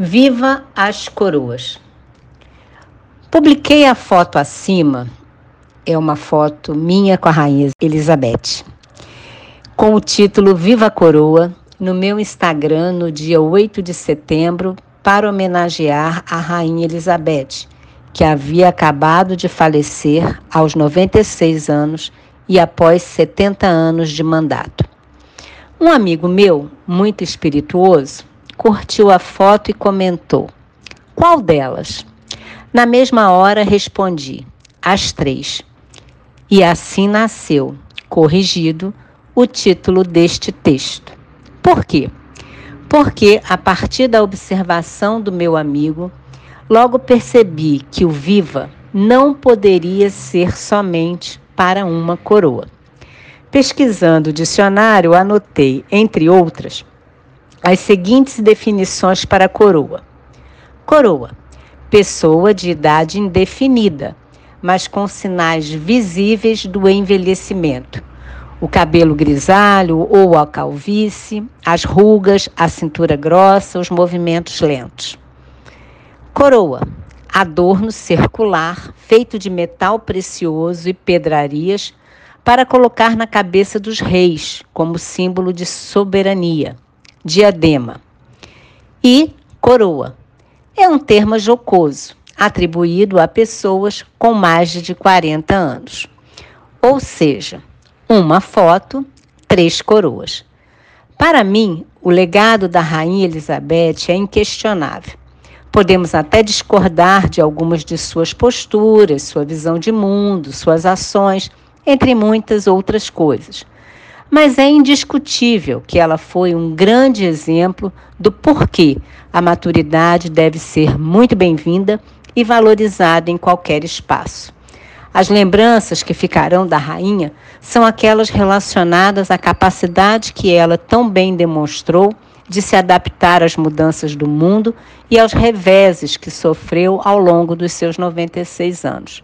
Viva as coroas! Publiquei a foto acima, é uma foto minha com a rainha Elizabeth, com o título Viva a Coroa, no meu Instagram no dia 8 de setembro, para homenagear a rainha Elizabeth, que havia acabado de falecer aos 96 anos e após 70 anos de mandato. Um amigo meu, muito espirituoso, curtiu a foto e comentou: Qual delas? Na mesma hora respondi: As três. E assim nasceu, corrigido, o título deste texto. Por quê? Porque, a partir da observação do meu amigo, logo percebi que o viva não poderia ser somente para uma coroa. Pesquisando o dicionário, anotei, entre outras, as seguintes definições para coroa: coroa, pessoa de idade indefinida, mas com sinais visíveis do envelhecimento. O cabelo grisalho ou a calvície, as rugas, a cintura grossa, os movimentos lentos. Coroa, adorno circular feito de metal precioso e pedrarias para colocar na cabeça dos reis como símbolo de soberania diadema. E coroa é um termo jocoso, atribuído a pessoas com mais de 40 anos. Ou seja, uma foto, três coroas. Para mim, o legado da Rainha Elizabeth é inquestionável. Podemos até discordar de algumas de suas posturas, sua visão de mundo, suas ações, entre muitas outras coisas mas é indiscutível que ela foi um grande exemplo do porquê a maturidade deve ser muito bem-vinda e valorizada em qualquer espaço. As lembranças que ficarão da rainha são aquelas relacionadas à capacidade que ela tão bem demonstrou de se adaptar às mudanças do mundo e aos reveses que sofreu ao longo dos seus 96 anos.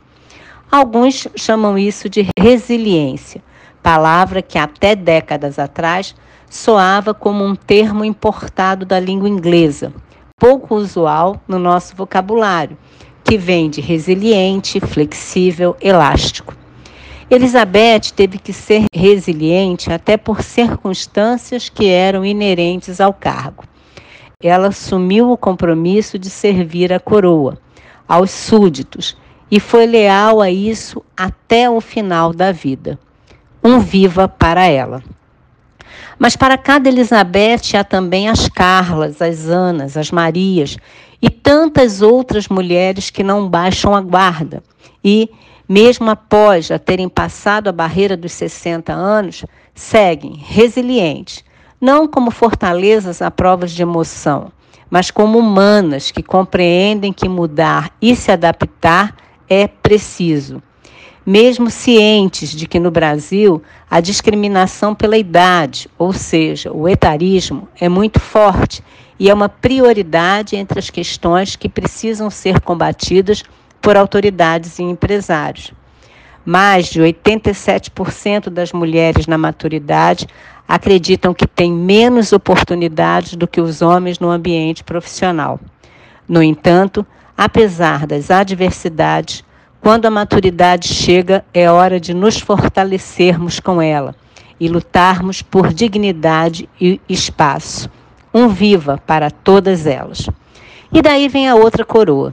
Alguns chamam isso de resiliência palavra que até décadas atrás soava como um termo importado da língua inglesa, pouco usual no nosso vocabulário, que vem de resiliente, flexível, elástico. Elizabeth teve que ser resiliente até por circunstâncias que eram inerentes ao cargo. Ela assumiu o compromisso de servir a coroa, aos súditos, e foi leal a isso até o final da vida um viva para ela. Mas para cada Elizabeth há também as Carlas, as Anas, as Marias e tantas outras mulheres que não baixam a guarda e, mesmo após já terem passado a barreira dos 60 anos, seguem resilientes, não como fortalezas a provas de emoção, mas como humanas que compreendem que mudar e se adaptar é preciso mesmo cientes de que no Brasil a discriminação pela idade, ou seja, o etarismo, é muito forte e é uma prioridade entre as questões que precisam ser combatidas por autoridades e empresários. Mais de 87% das mulheres na maturidade acreditam que têm menos oportunidades do que os homens no ambiente profissional. No entanto, apesar das adversidades, quando a maturidade chega, é hora de nos fortalecermos com ela e lutarmos por dignidade e espaço. Um viva para todas elas. E daí vem a outra coroa,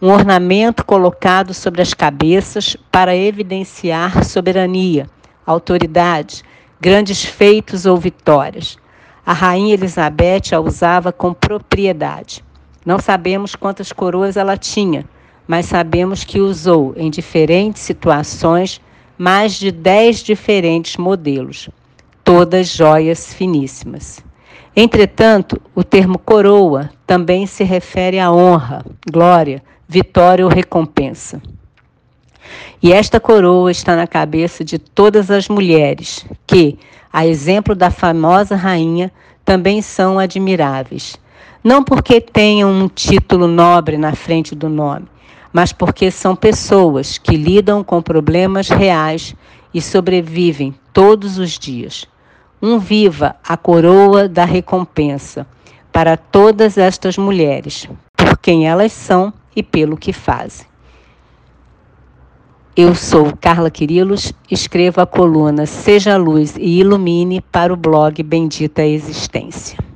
um ornamento colocado sobre as cabeças para evidenciar soberania, autoridade, grandes feitos ou vitórias. A rainha Elizabeth a usava com propriedade. Não sabemos quantas coroas ela tinha mas sabemos que usou em diferentes situações mais de dez diferentes modelos, todas joias finíssimas. Entretanto, o termo coroa também se refere à honra, glória, vitória ou recompensa. E esta coroa está na cabeça de todas as mulheres, que, a exemplo da famosa rainha, também são admiráveis. Não porque tenham um título nobre na frente do nome, mas porque são pessoas que lidam com problemas reais e sobrevivem todos os dias. Um viva a coroa da recompensa, para todas estas mulheres, por quem elas são e pelo que fazem. Eu sou Carla Quirilos, escrevo a coluna Seja Luz e Ilumine para o blog Bendita Existência.